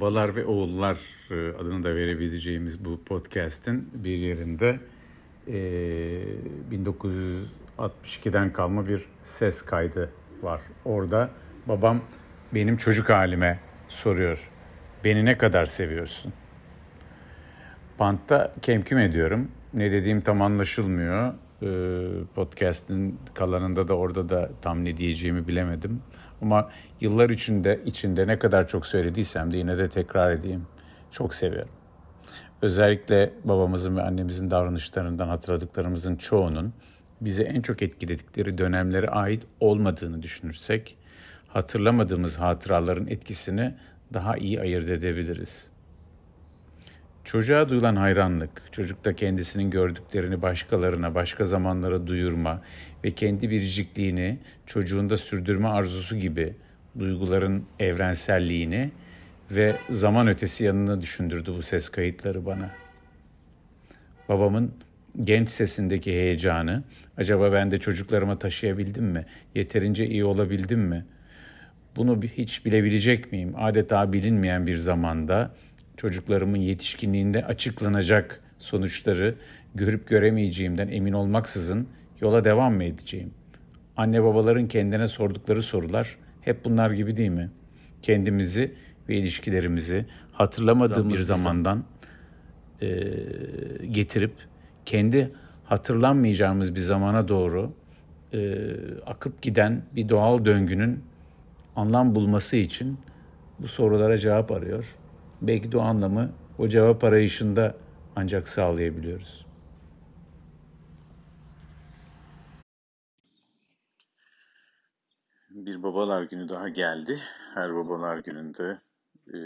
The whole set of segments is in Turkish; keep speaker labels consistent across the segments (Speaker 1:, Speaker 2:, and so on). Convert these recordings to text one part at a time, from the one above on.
Speaker 1: Babalar ve Oğullar e, adını da verebileceğimiz bu podcast'in bir yerinde e, 1962'den kalma bir ses kaydı var. Orada babam benim çocuk halime soruyor. Beni ne kadar seviyorsun? Pantta kemküm ediyorum. Ne dediğim tam anlaşılmıyor. Ee, podcast'in kalanında da orada da tam ne diyeceğimi bilemedim. Ama yıllar içinde içinde ne kadar çok söylediysem de yine de tekrar edeyim. Çok seviyorum. Özellikle babamızın ve annemizin davranışlarından hatırladıklarımızın çoğunun bize en çok etkiledikleri dönemlere ait olmadığını düşünürsek hatırlamadığımız hatıraların etkisini daha iyi ayırt edebiliriz. Çocuğa duyulan hayranlık, çocukta kendisinin gördüklerini başkalarına, başka zamanlara duyurma ve kendi biricikliğini çocuğunda sürdürme arzusu gibi duyguların evrenselliğini ve zaman ötesi yanını düşündürdü bu ses kayıtları bana. Babamın genç sesindeki heyecanı, acaba ben de çocuklarıma taşıyabildim mi? Yeterince iyi olabildim mi? Bunu hiç bilebilecek miyim? Adeta bilinmeyen bir zamanda çocuklarımın yetişkinliğinde açıklanacak sonuçları görüp göremeyeceğimden emin olmaksızın yola devam mı edeceğim? Anne babaların kendine sordukları sorular hep bunlar gibi değil mi? Kendimizi ve ilişkilerimizi hatırlamadığımız bir zamandan e, getirip kendi hatırlanmayacağımız bir zamana doğru e, akıp giden bir doğal döngünün anlam bulması için bu sorulara cevap arıyor belki de o anlamı o cevap arayışında ancak sağlayabiliyoruz.
Speaker 2: Bir babalar günü daha geldi. Her babalar gününde e,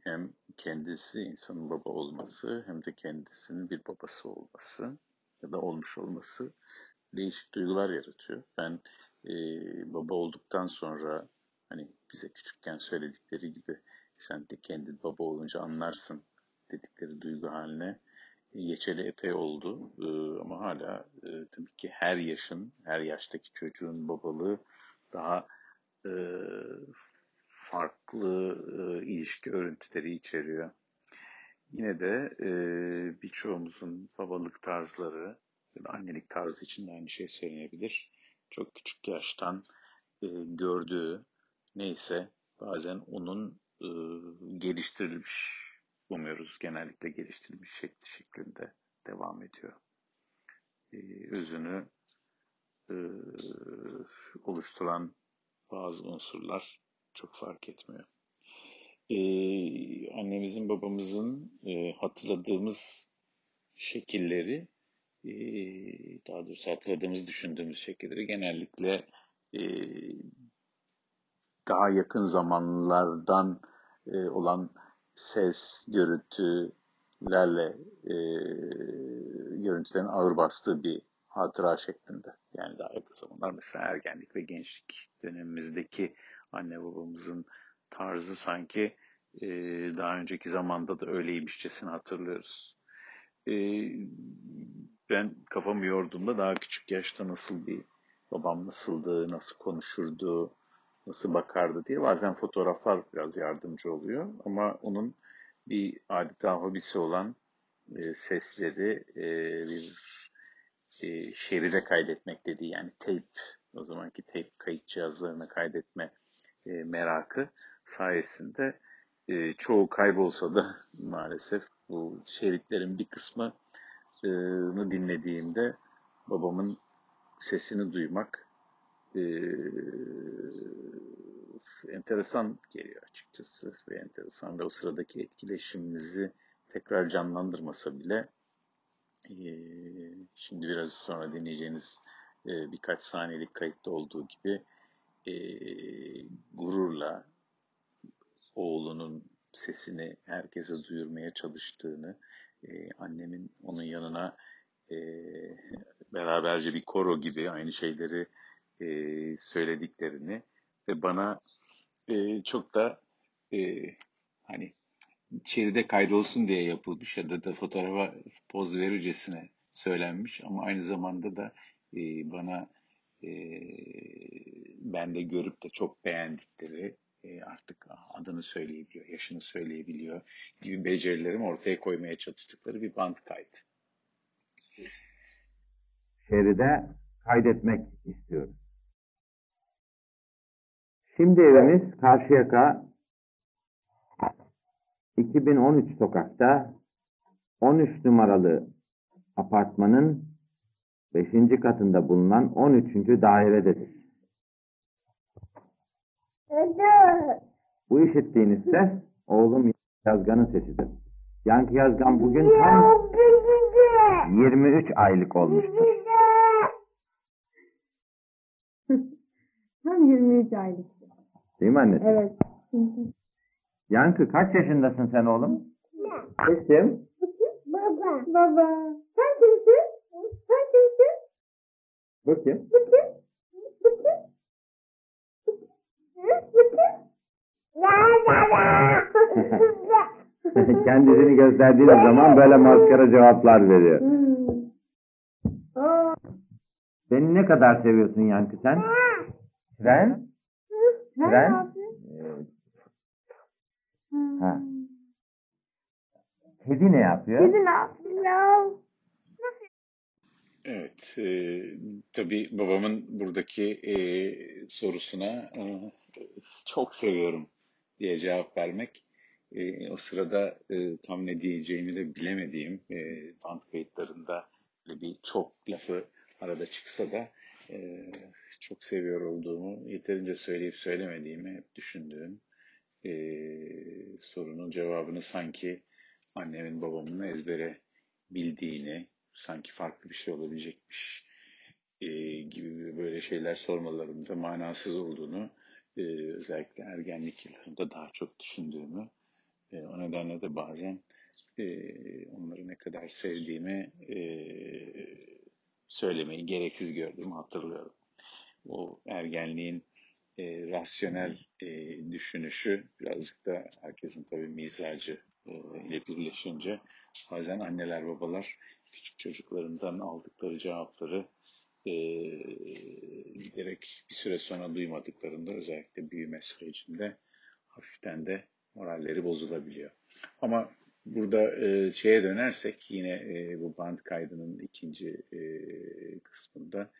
Speaker 2: hem kendisi insanın baba olması hem de kendisinin bir babası olması ya da olmuş olması değişik duygular yaratıyor. Ben e, baba olduktan sonra Hani bize küçükken söyledikleri gibi sen de kendi baba olunca anlarsın dedikleri duygu haline geçeli epey oldu. Ee, ama hala e, tabii ki her yaşın, her yaştaki çocuğun babalığı daha e, farklı e, ilişki örüntüleri içeriyor. Yine de e, birçoğumuzun babalık tarzları ya annelik tarzı için de aynı şey söylenebilir. Çok küçük yaştan e, gördüğü neyse bazen onun e, geliştirilmiş umuyoruz genellikle geliştirilmiş şekli şeklinde devam ediyor. E, özünü e, oluşturan bazı unsurlar çok fark etmiyor. Ee, annemizin babamızın e, hatırladığımız şekilleri e, daha doğrusu hatırladığımız düşündüğümüz şekilleri genellikle e, daha yakın zamanlardan e, olan ses, görüntülerle e, görüntülerin ağır bastığı bir hatıra şeklinde. Yani daha yakın zamanlar mesela ergenlik ve gençlik dönemimizdeki anne babamızın tarzı sanki e, daha önceki zamanda da öyleymişçesini hatırlıyoruz. E, ben kafamı yorduğumda daha küçük yaşta nasıl bir babam nasıldı, nasıl konuşurdu, nasıl bakardı diye bazen fotoğraflar biraz yardımcı oluyor. Ama onun bir adeta hobisi olan e, sesleri e, bir e, şeride kaydetmek dediği yani tape o zamanki tape kayıt cihazlarına kaydetme e, merakı sayesinde e, çoğu kaybolsa da maalesef bu şeritlerin bir kısmını dinlediğimde babamın sesini duymak e, enteresan geliyor açıkçası ve enteresan ve o sıradaki etkileşimimizi tekrar canlandırmasa bile. E, şimdi biraz sonra dinleyeceğiniz e, birkaç saniyelik kayıtta olduğu gibi e, gururla oğlunun sesini herkese duyurmaya çalıştığını, e, annemin onun yanına e, beraberce bir koro gibi aynı şeyleri e, söylediklerini ve bana e, çok da e, hani içeride kaydolsun diye yapılmış ya da da fotoğrafa poz verircesine söylenmiş ama aynı zamanda da e, bana e, ben de görüp de çok beğendikleri e, artık adını söyleyebiliyor, yaşını söyleyebiliyor gibi becerilerimi ortaya koymaya çalıştıkları bir band kaydı.
Speaker 3: Şeride kaydetmek istiyoruz. Şimdi evimiz Karşıyaka 2013 sokakta 13 numaralı apartmanın 5. katında bulunan 13. dairededir. Bu işittiğiniz ses oğlum Yazgan'ın sesidir. Yankı Yazgan bugün tam 23 aylık olmuştur.
Speaker 4: Tam 23 aylık.
Speaker 3: Değil mi annesi?
Speaker 4: Evet.
Speaker 3: Yankı kaç yaşındasın sen oğlum? Kim?
Speaker 4: Baba. Baba. Sen kimsin? Sen kimsin?
Speaker 3: Bu kim?
Speaker 4: Bu kim? Bu kim? Bu kim?
Speaker 3: Kendisini gösterdiğiniz zaman böyle maskara cevaplar veriyor. Beni ne kadar seviyorsun Yankı sen? Tren?
Speaker 4: Ne
Speaker 3: Tren?
Speaker 4: yapıyorsun?
Speaker 3: Ee, ha. Kedi ne yapıyor?
Speaker 4: Kedi ne yapıyor?
Speaker 2: Evet, e, tabii babamın buradaki e, sorusuna e, çok seviyorum diye cevap vermek. E, o sırada e, tam ne diyeceğimi de bilemediğim e, band kayıtlarında böyle bir çok lafı arada çıksa da e, çok seviyor olduğumu, yeterince söyleyip söylemediğimi hep düşündüğüm e, sorunun cevabını sanki annemin babamın ezbere bildiğini, sanki farklı bir şey olabilecekmiş e, gibi böyle şeyler sormalarında manasız olduğunu e, özellikle ergenlik yıllarında daha çok düşündüğümü e, o nedenle de bazen e, onları ne kadar sevdiğimi e, söylemeyi gereksiz gördüğümü hatırlıyorum. O ergenliğin e, rasyonel e, düşünüşü birazcık da herkesin tabii mizacı e, ile birleşince bazen anneler babalar küçük çocuklarından aldıkları cevapları e, giderek bir süre sonra duymadıklarında özellikle büyüme sürecinde hafiften de moralleri bozulabiliyor. Ama burada e, şeye dönersek yine e, bu band kaydının ikinci e, kısmında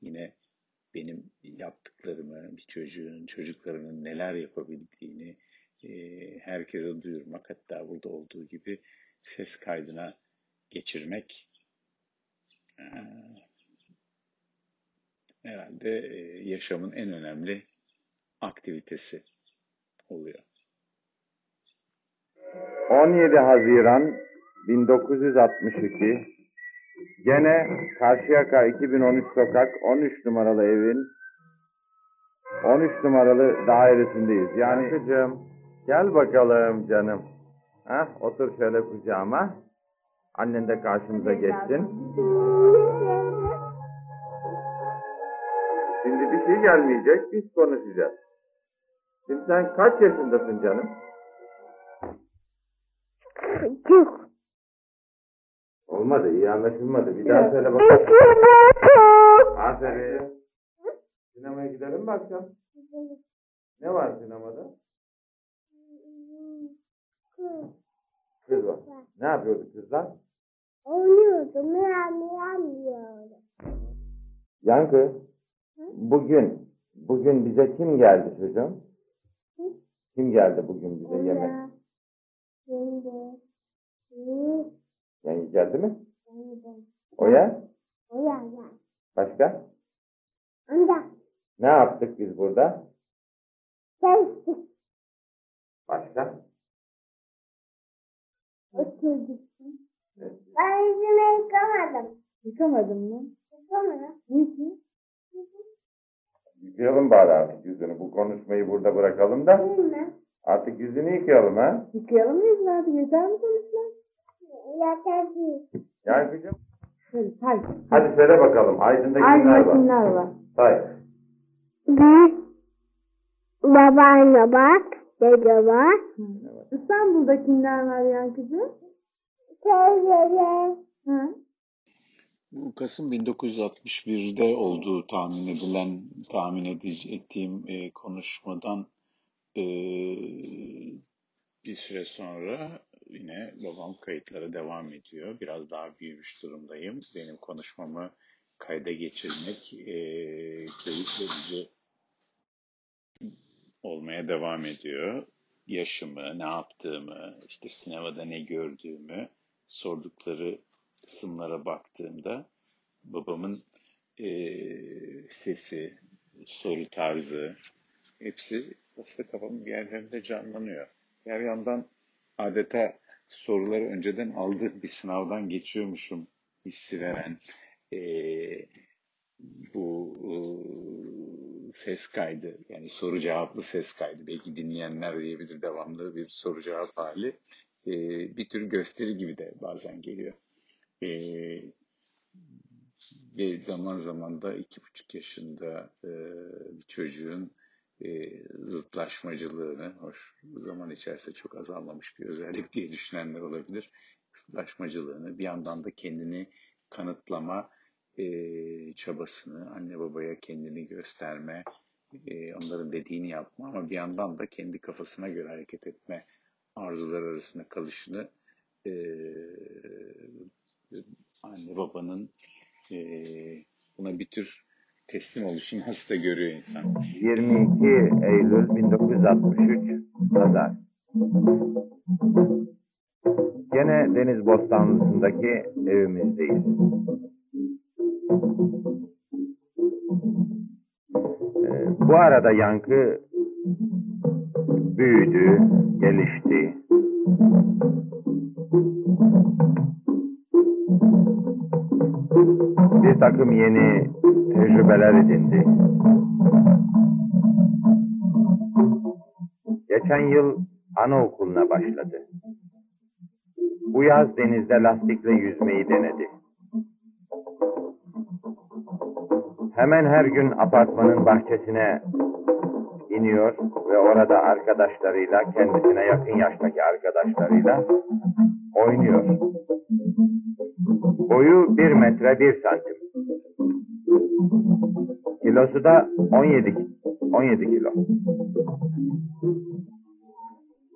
Speaker 2: yine benim yaptıklarımı, bir çocuğun, çocuklarının neler yapabildiğini e, herkese duyurmak, hatta burada olduğu gibi ses kaydına geçirmek e, herhalde e, yaşamın en önemli aktivitesi oluyor.
Speaker 3: 17 Haziran 1962 Gene Karşıyaka 2013 sokak 13 numaralı evin 13 numaralı dairesindeyiz. Yani Yankıcığım gel bakalım canım. Hah, otur şöyle kucağıma. Annen de karşımıza geçsin. Şimdi bir şey gelmeyecek, biz konuşacağız. Şimdi sen kaç yaşındasın canım?
Speaker 4: Yok.
Speaker 3: Olmadı, iyi anlaşılmadı. Bir daha söyle bakalım. Aferin. Sinemaya gidelim mi akşam? Ne var sinemada? Kız var. Ne yapıyordu kızlar?
Speaker 4: Oynuyordum. Miyav miyav diyordum.
Speaker 3: Yankı, bugün, bugün bize kim geldi çocuğum? Kim geldi bugün bize yemek?
Speaker 4: Şimdi.
Speaker 3: Yenge geldi mi? Oya?
Speaker 4: O ya ya.
Speaker 3: Başka?
Speaker 4: Amca.
Speaker 3: Ne yaptık biz burada?
Speaker 4: Sen
Speaker 3: Başka?
Speaker 4: oturdun. Ben yüzümü yıkamadım. Yıkamadın mı? Yıkamadım. Niçin?
Speaker 3: Yıkayalım bari artık yüzünü. Bu konuşmayı burada bırakalım da
Speaker 4: Değil mi?
Speaker 3: artık yüzünü yıkayalım ha.
Speaker 4: Yıkayalım mı yüzünü artık? Yeter mi konuşmak? Hadi say.
Speaker 3: Hadi söyle bakalım. Aydın'da kimler
Speaker 4: Aydın'da
Speaker 3: var?
Speaker 4: kimler var?
Speaker 3: Say.
Speaker 4: Bir babaanne var, dede var. İstanbul'da kimler var yankıcı? Teyzeler. Hı.
Speaker 2: Bu Kasım 1961'de olduğu tahmin edilen, tahmin edi- ettiğim e, konuşmadan e, bir süre sonra yine babam kayıtlara devam ediyor. Biraz daha büyümüş durumdayım. Benim konuşmamı kayda geçirmek e, keyif verici olmaya devam ediyor. Yaşımı, ne yaptığımı, işte sinemada ne gördüğümü sordukları kısımlara baktığımda babamın e, sesi, soru tarzı hepsi aslında kafamın bir yerlerinde canlanıyor. Her yandan adeta soruları önceden aldığım bir sınavdan geçiyormuşum hissi veren e, bu e, ses kaydı yani soru cevaplı ses kaydı. Belki dinleyenler diyebilir devamlı bir soru cevap hali. E, bir tür gösteri gibi de bazen geliyor. E, ve zaman zaman da iki buçuk yaşında e, bir çocuğun e, zıtlaşmacılığını, hoş zaman içerisinde çok azalmamış bir özellik diye düşünenler olabilir. Zıtlaşmacılığını, bir yandan da kendini kanıtlama e, çabasını, anne babaya kendini gösterme, e, onların dediğini yapma ama bir yandan da kendi kafasına göre hareket etme arzular arasında kalışını e, anne babanın e, buna bir tür teslim oluşunu nasıl da görüyor insan.
Speaker 3: 22 Eylül 1963 Pazar. Gene Deniz Bostanlısı'ndaki evimizdeyiz. Ee, bu arada yankı büyüdü, gelişti. Bir takım yeni tecrübeler edindi. Geçen yıl anaokuluna başladı. Bu yaz denizde lastikle yüzmeyi denedi. Hemen her gün apartmanın bahçesine iniyor ve orada arkadaşlarıyla, kendisine yakın yaştaki arkadaşlarıyla oynuyor. Boyu bir metre bir santim. Kilosu da 17, 17 kilo.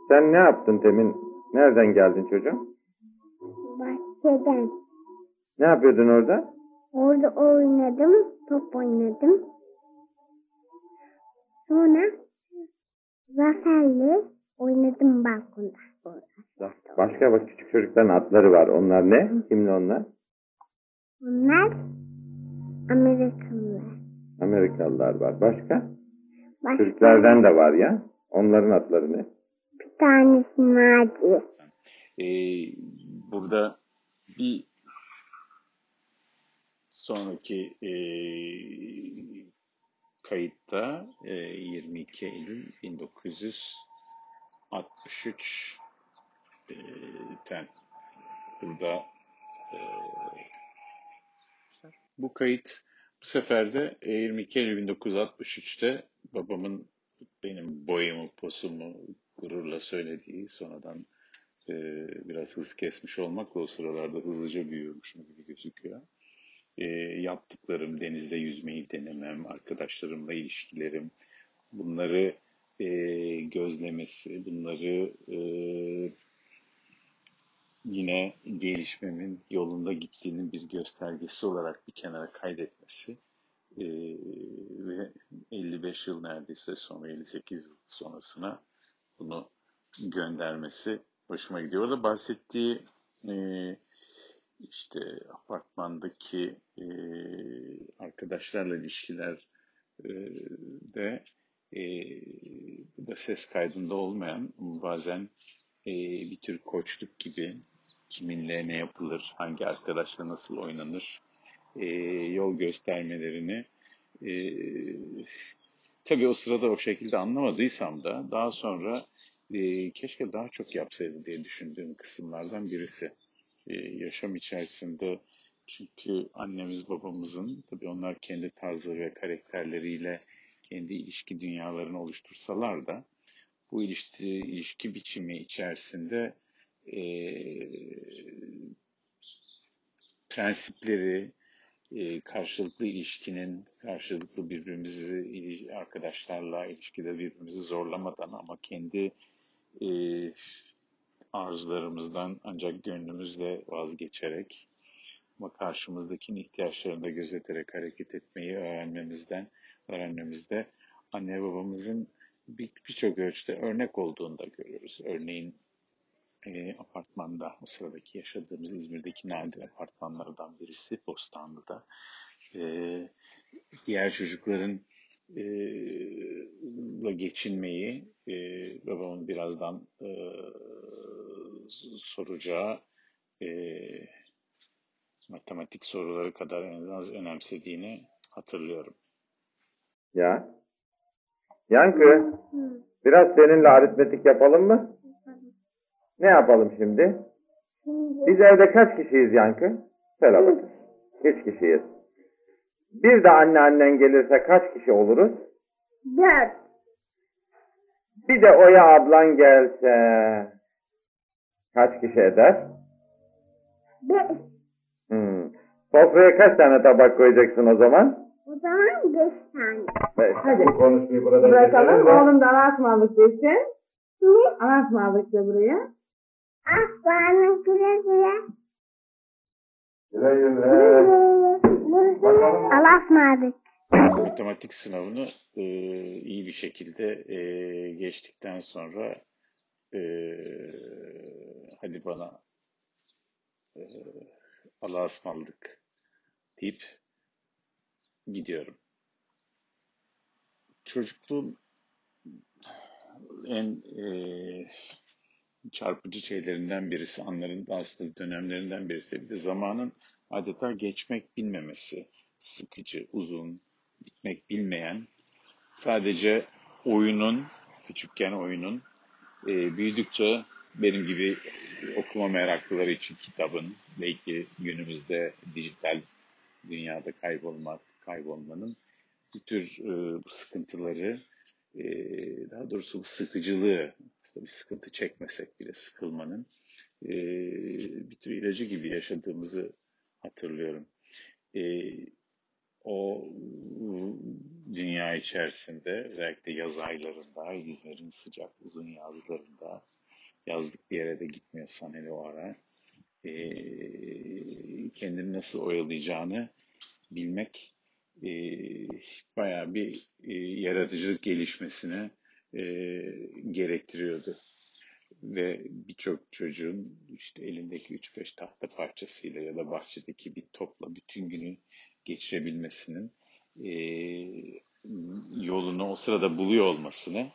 Speaker 3: Sen ne yaptın Temin? Nereden geldin çocuğum?
Speaker 4: Bahçeden.
Speaker 3: Ne yapıyordun orada?
Speaker 4: Orada oynadım, top oynadım. Sonra Zafer'le oynadım balkonda.
Speaker 3: Başka bak küçük çocukların adları var. Onlar ne? Kimli onlar?
Speaker 4: Onlar Amerikalılar.
Speaker 3: Amerikalılar var. Başka?
Speaker 4: Başka
Speaker 3: Türklerden de var ya. Onların adları ne?
Speaker 4: bir tanesi Naci.
Speaker 2: E, burada bir sonraki e, kayıtta e, 22 Eylül 1963 e, ten burada e, bu kayıt bu sefer de e, 22 Eylül 1963'te babamın benim boyumu, posumu gururla söylediği sonradan e, biraz hız kesmiş olmakla o sıralarda hızlıca büyüyormuşum gibi gözüküyor. E, yaptıklarım, denizde yüzmeyi denemem, arkadaşlarımla ilişkilerim, bunları e, gözlemesi, bunları e, yine gelişmemin yolunda gittiğinin bir göstergesi olarak bir kenara kaydetmesi e, ve 55 yıl neredeyse sonra 58 yıl sonrasına bunu göndermesi hoşuma gidiyor. Orada bahsettiği e, işte apartmandaki e, arkadaşlarla ilişkiler e, de e, bu da ses kaydında olmayan bazen e, bir tür koçluk gibi kiminle ne yapılır, hangi arkadaşla nasıl oynanır e, yol göstermelerini e, tabii o sırada o şekilde anlamadıysam da daha sonra e, keşke daha çok yapsaydı diye düşündüğüm kısımlardan birisi. E, yaşam içerisinde çünkü annemiz babamızın tabii onlar kendi tarzları ve karakterleriyle kendi ilişki dünyalarını oluştursalar da bu ilişki, ilişki biçimi içerisinde e, prensipleri, e, karşılıklı ilişkinin, karşılıklı birbirimizi arkadaşlarla ilişkide birbirimizi zorlamadan ama kendi e, arzularımızdan ancak gönlümüzle vazgeçerek ama karşımızdakinin ihtiyaçlarını da gözeterek hareket etmeyi öğrenmemizden, öğrenmemizde anne babamızın birçok bir ölçüde örnek olduğunu da görüyoruz. Örneğin e, apartmanda, o sıradaki yaşadığımız İzmir'deki nadir apartmanlardan birisi Bostanlı'da. E, diğer çocukların e, la geçinmeyi e, babamın birazdan e, soracağı e, matematik soruları kadar en az önemsediğini hatırlıyorum.
Speaker 3: Ya. Yankı, biraz seninle aritmetik yapalım mı? Ne yapalım şimdi? Biz evde kaç kişiyiz Yankı? Söyle bakayım. Üç kişiyiz. Bir de anne annen gelirse kaç kişi oluruz?
Speaker 4: Dört.
Speaker 3: Bir de Oya ablan gelse kaç kişi eder?
Speaker 4: Beş.
Speaker 3: Hmm. Sofraya kaç tane tabak koyacaksın o zaman?
Speaker 4: O zaman beş tane.
Speaker 3: Beş.
Speaker 5: Hadi.
Speaker 3: Bu konuşmayı burada
Speaker 5: Bırakalım. Oğlum da Allah'a ısmarladık desin. Allah'a ısmarladık da buraya.
Speaker 4: Ah bana güle güle.
Speaker 3: Güle güle.
Speaker 4: Bakalım. Allah ısmarladık.
Speaker 2: Matematik sınavını e, iyi bir şekilde e, geçtikten sonra e, hadi bana e, Allah'a ısmarladık deyip gidiyorum. Çocukluğum en e, çarpıcı şeylerinden birisi, anların aslında dönemlerinden birisi. Bir de zamanın adeta geçmek bilmemesi, sıkıcı, uzun, bitmek bilmeyen, sadece oyunun, küçükken oyunun, e, büyüdükçe benim gibi okuma meraklıları için kitabın, belki günümüzde dijital dünyada kaybolmak, kaybolmanın bu tür e, sıkıntıları, e, daha doğrusu bu sıkıcılığı, aslında bir sıkıntı çekmesek bile sıkılmanın e, bir tür ilacı gibi yaşadığımızı hatırlıyorum. E, o dünya içerisinde özellikle yaz aylarında, İzmir'in sıcak uzun yazlarında yazlık bir yere de gitmiyorsan hele o ara kendini nasıl oyalayacağını bilmek e, bayağı bir e, yaratıcılık gelişmesine e, gerektiriyordu. Ve birçok çocuğun işte elindeki 3-5 tahta parçasıyla ya da bahçedeki bir topla bütün günü geçirebilmesinin e, yolunu o sırada buluyor olmasını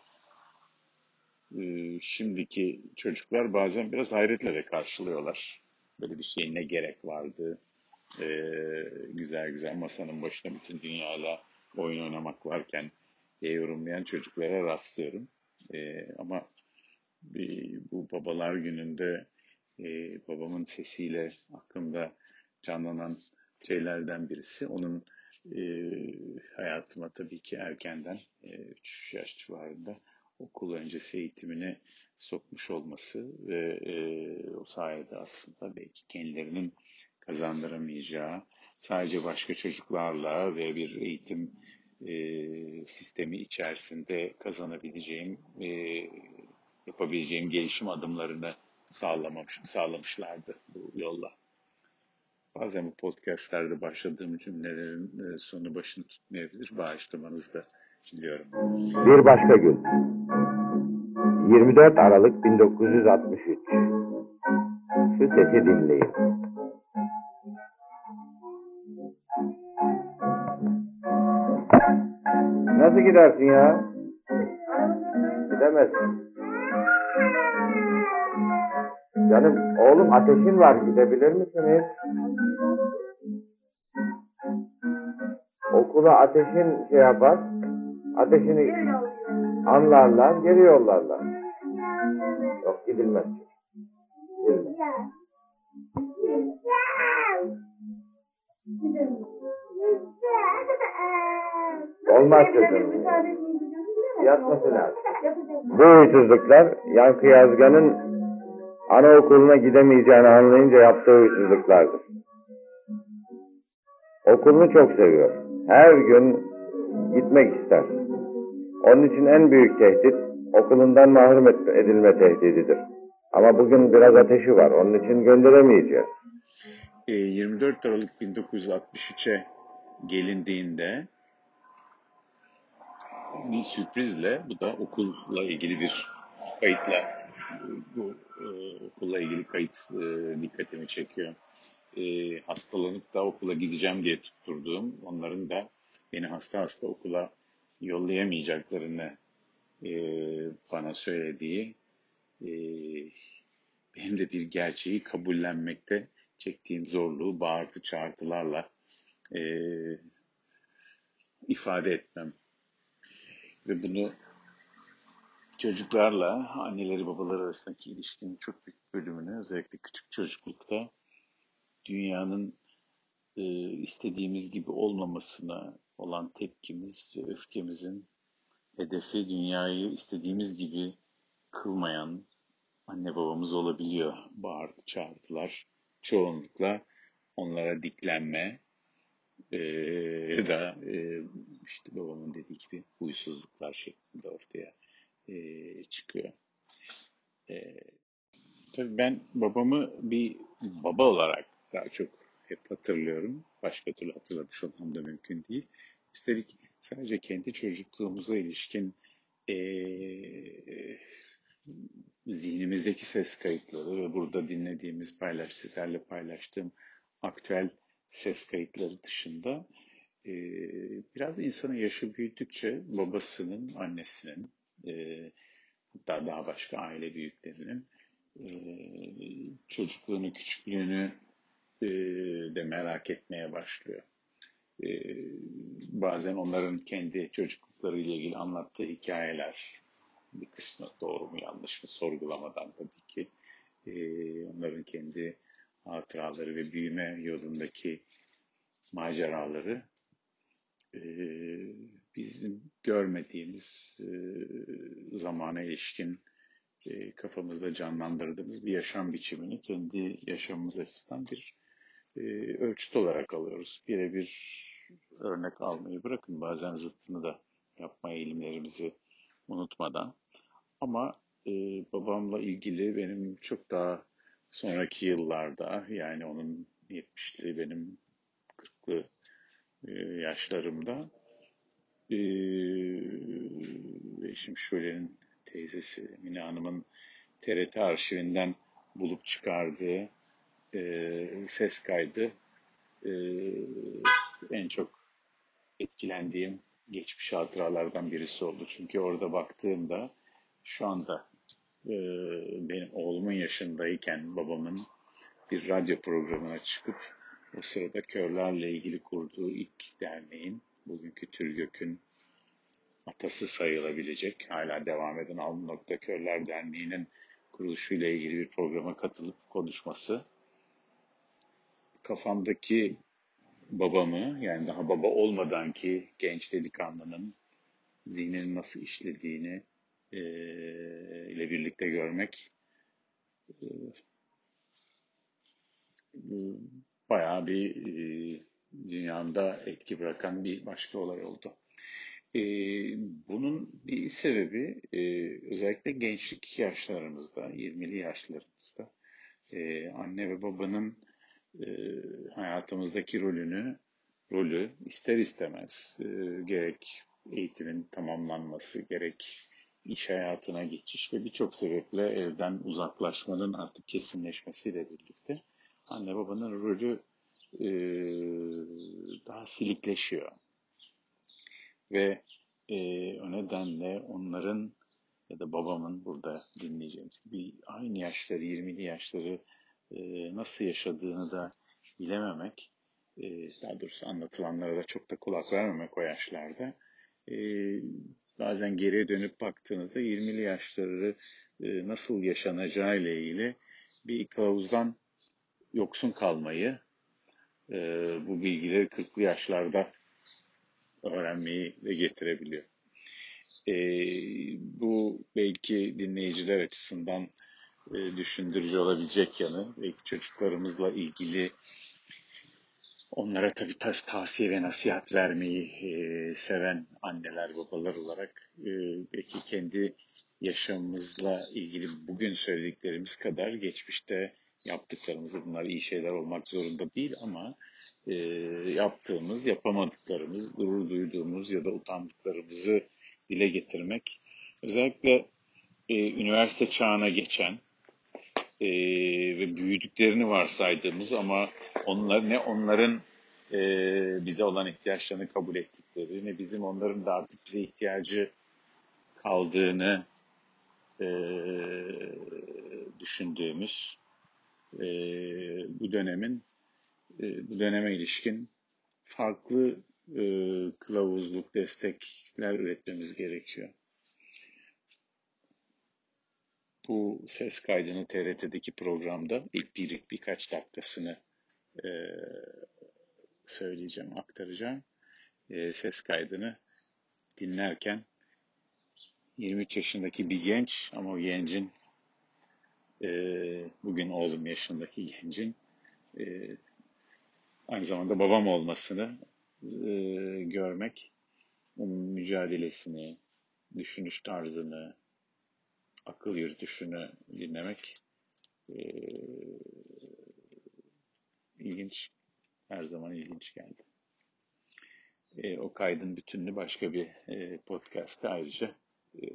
Speaker 2: e, şimdiki çocuklar bazen biraz hayretle karşılıyorlar. Böyle bir şeye ne gerek vardı, e, güzel güzel masanın başına bütün dünyayla oyun oynamak varken diye yorumlayan çocuklara rastlıyorum. E, ama e, bu babalar gününde e, babamın sesiyle aklımda canlanan şeylerden birisi. Onun e, hayatıma tabii ki erkenden, e, 3 yaş civarında okul öncesi eğitimine sokmuş olması ve e, o sayede aslında belki kendilerinin kazandıramayacağı, sadece başka çocuklarla ve bir eğitim e, sistemi içerisinde kazanabileceğim, e, yapabileceğim gelişim adımlarını sağlamamış, sağlamışlardı bu yolla. Bazen bu podcastlerde başladığım cümlelerin e, sonu başını tutmayabilir. Bağışlamanızı da diliyorum.
Speaker 3: Bir başka gün. 24 Aralık 1963. Şu sesi dinleyin. Nasıl gidersin ya? Gidemezsin. Canım oğlum ateşin var gidebilir misiniz? Okula ateşin şey yapar. Ateşini anlarlar, geri yollarlar. Olmaz çocuğum. Yatması lazım. Bu huysuzluklar Yankı Yazgan'ın anaokuluna gidemeyeceğini anlayınca yaptığı huysuzluklardır. Okulunu çok seviyor. Her gün gitmek ister. Onun için en büyük tehdit okulundan mahrum edilme tehdididir. Ama bugün biraz ateşi var. Onun için gönderemeyeceğiz.
Speaker 2: 24 e, Aralık 1963'e gelindiğinde bir sürprizle bu da okulla ilgili bir kayıtla bu e, okulla ilgili kayıt e, dikkatimi çekiyor. E, hastalanıp da okula gideceğim diye tutturduğum onların da beni hasta hasta okula yollayamayacaklarını e, bana söylediği e, benim de bir gerçeği kabullenmekte çektiğim zorluğu bağırtı çağırtılarla e, ifade etmem. Ve bunu çocuklarla anneleri babaları arasındaki ilişkinin çok büyük bölümünü özellikle küçük çocuklukta dünyanın e, istediğimiz gibi olmamasına olan tepkimiz ve öfkemizin hedefi dünyayı istediğimiz gibi kılmayan anne babamız olabiliyor. Bağırdı çağırdılar. Çoğunlukla onlara diklenme e, da e, işte babamın dediği gibi huysuzluklar şeklinde ortaya e, çıkıyor. E, tabii ben babamı bir baba olarak daha çok hep hatırlıyorum. Başka türlü hatırlamış olmam da mümkün değil. Üstelik sadece kendi çocukluğumuza ilişkin e, zihnimizdeki ses kayıtları ve burada dinlediğimiz, paylaş, sizlerle paylaştığım aktüel ses kayıtları dışında e, biraz insanın yaşı büyüdükçe babasının, annesinin, e, hatta daha başka aile büyüklerinin e, çocukluğunu, küçüklüğünü e, de merak etmeye başlıyor. E, bazen onların kendi çocuklukları ile ilgili anlattığı hikayeler, bir kısmı doğru mu yanlış mı sorgulamadan tabii ki e, onların kendi hatıraları ve büyüme yolundaki maceraları e, bizim görmediğimiz e, zamana ilişkin e, kafamızda canlandırdığımız bir yaşam biçimini kendi yaşamımız açısından bir ölçüt olarak alıyoruz. Birebir örnek almayı bırakın bazen zıttını da yapma eğilimlerimizi unutmadan. Ama babamla ilgili benim çok daha sonraki yıllarda yani onun 70'li benim 40'lı e, yaşlarımda eşim Şöle'nin teyzesi Mine Hanım'ın TRT arşivinden bulup çıkardığı e, ses kaydı e, en çok etkilendiğim geçmiş hatıralardan birisi oldu. Çünkü orada baktığımda şu anda benim oğlumun yaşındayken babamın bir radyo programına çıkıp o sırada körlerle ilgili kurduğu ilk derneğin bugünkü Türgök'ün atası sayılabilecek hala devam eden Alnı Nokta Körler Derneği'nin kuruluşuyla ilgili bir programa katılıp konuşması kafamdaki babamı yani daha baba olmadan ki genç delikanlının zihninin nasıl işlediğini e, ile birlikte görmek e, bayağı bir e, dünyamda etki bırakan bir başka olay oldu. E, bunun bir sebebi e, özellikle gençlik yaşlarımızda, 20'li yaşlarımızda e, anne ve babanın e, hayatımızdaki rolünü rolü ister istemez e, gerek eğitimin tamamlanması gerek iş hayatına geçiş ve birçok sebeple evden uzaklaşmanın artık kesinleşmesiyle birlikte anne babanın rolü e, daha silikleşiyor. Ve e, o nedenle onların ya da babamın burada dinleyeceğimiz gibi aynı yaşları, 20'li yaşları e, nasıl yaşadığını da bilememek, e, daha doğrusu anlatılanlara da çok da kulak vermemek o yaşlarda e, bazen geriye dönüp baktığınızda 20'li yaşları e, nasıl yaşanacağı ile ilgili bir kılavuzdan yoksun kalmayı, e, bu bilgileri 40'lı yaşlarda öğrenmeyi de getirebiliyor. E, bu belki dinleyiciler açısından düşündürücü olabilecek yanı, belki çocuklarımızla ilgili onlara tabii tas tavsiye ve nasihat vermeyi e, seven anneler babalar olarak e, belki kendi yaşamımızla ilgili bugün söylediklerimiz kadar geçmişte yaptıklarımızı bunlar iyi şeyler olmak zorunda değil ama e, yaptığımız, yapamadıklarımız, gurur duyduğumuz ya da utandıklarımızı dile getirmek özellikle e, üniversite çağına geçen e, ve büyüdüklerini varsaydığımız ama onlar ne onların e, bize olan ihtiyaçlarını kabul ettikleri ne bizim onların da artık bize ihtiyacı kaldığını e, düşündüğümüz e, bu dönemin e, bu döneme ilişkin farklı e, kılavuzluk, destekler üretmemiz gerekiyor. Bu ses kaydını TRT'deki programda ilk bir birkaç dakikasını e, söyleyeceğim, aktaracağım. E, ses kaydını dinlerken 23 yaşındaki bir genç ama o gencin e, bugün oğlum yaşındaki gencin e, aynı zamanda babam olmasını e, görmek, onun mücadelesini, düşünüş tarzını, akıl yürütüşünü dinlemek e, ilginç, her zaman ilginç geldi. E, o kaydın bütününü başka bir e, podcast'ta ayrıca e,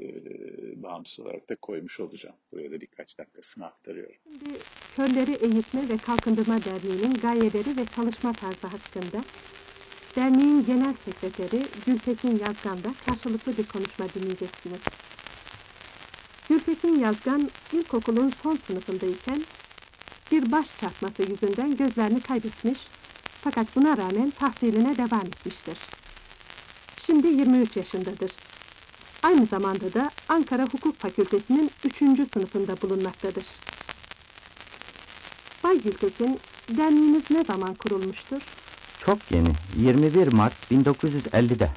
Speaker 2: bağımsız olarak da koymuş olacağım. Buraya da birkaç dakikasını aktarıyorum.
Speaker 6: Şimdi Körleri Eğitme ve Kalkındırma Derneği'nin gayeleri ve çalışma tarzı hakkında derneğin genel sekreteri Gültekin Yazgan'da karşılıklı bir konuşma dinleyeceksiniz. Gültekin Yazgan ilkokulun son sınıfındayken bir baş çarpması yüzünden gözlerini kaybetmiş fakat buna rağmen tahsiline devam etmiştir. Şimdi 23 yaşındadır. Aynı zamanda da Ankara Hukuk Fakültesi'nin 3. sınıfında bulunmaktadır. Bay Gültekin, derneğiniz ne zaman kurulmuştur?
Speaker 7: Çok yeni. 21 Mart 1950'de.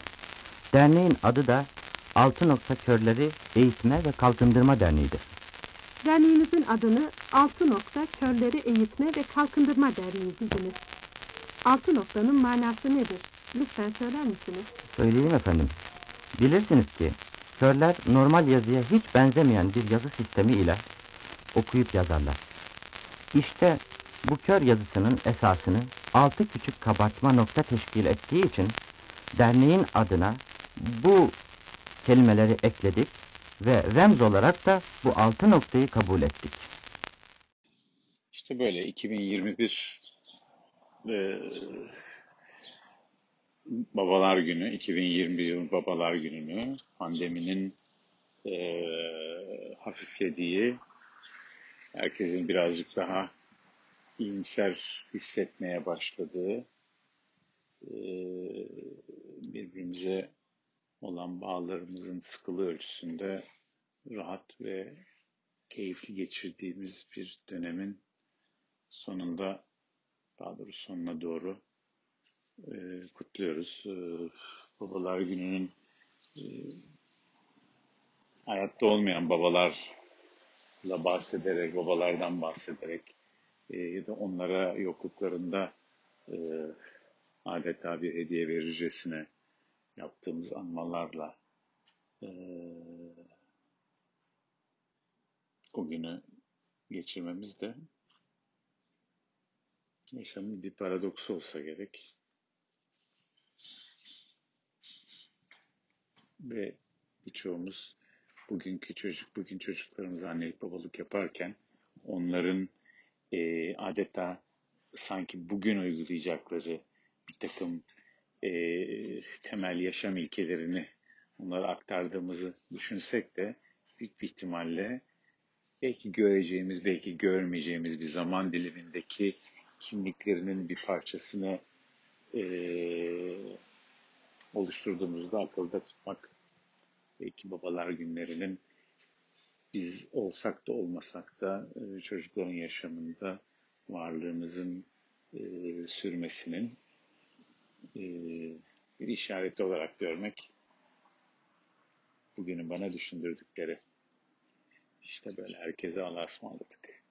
Speaker 7: Derneğin adı da Altı Nokta Körleri Eğitme ve Kalkındırma Derneği'dir.
Speaker 6: Derneğinizin adını Altı Nokta Körleri Eğitme ve Kalkındırma Derneği dediniz. Altı noktanın manası nedir? Lütfen söyler misiniz?
Speaker 7: Söyleyeyim efendim. Bilirsiniz ki körler normal yazıya hiç benzemeyen bir yazı sistemi ile okuyup yazarlar. İşte bu kör yazısının esasını altı küçük kabartma nokta teşkil ettiği için derneğin adına bu kelimeleri ekledik ve remz olarak da bu altı noktayı kabul ettik.
Speaker 2: İşte böyle 2021 e, Babalar Günü, 2021 yıl Babalar Günü'nü pandeminin e, hafiflediği, herkesin birazcık daha iyimser hissetmeye başladığı, e, birbirimize olan bağlarımızın sıkılı ölçüsünde rahat ve keyifli geçirdiğimiz bir dönemin sonunda, daha doğrusu sonuna doğru e, kutluyoruz. E, Babalar Günü'nün e, hayatta olmayan babalarla bahsederek, babalardan bahsederek e, ya da onlara yokluklarında e, adeta bir hediye verircesine yaptığımız anmalarla e, o günü geçirmemiz de yaşamın bir paradoksu olsa gerek. Ve birçoğumuz bugünkü çocuk, bugün çocuklarımız annelik babalık yaparken onların e, adeta sanki bugün uygulayacakları bir takım e, temel yaşam ilkelerini onlara aktardığımızı düşünsek de büyük bir ihtimalle belki göreceğimiz, belki görmeyeceğimiz bir zaman dilimindeki kimliklerinin bir parçasını e, oluşturduğumuzda akılda tutmak belki babalar günlerinin biz olsak da olmasak da e, çocukların yaşamında varlığımızın e, sürmesinin bir işareti olarak görmek bugünün bana düşündürdükleri. İşte böyle herkese Allah'a ısmarladık.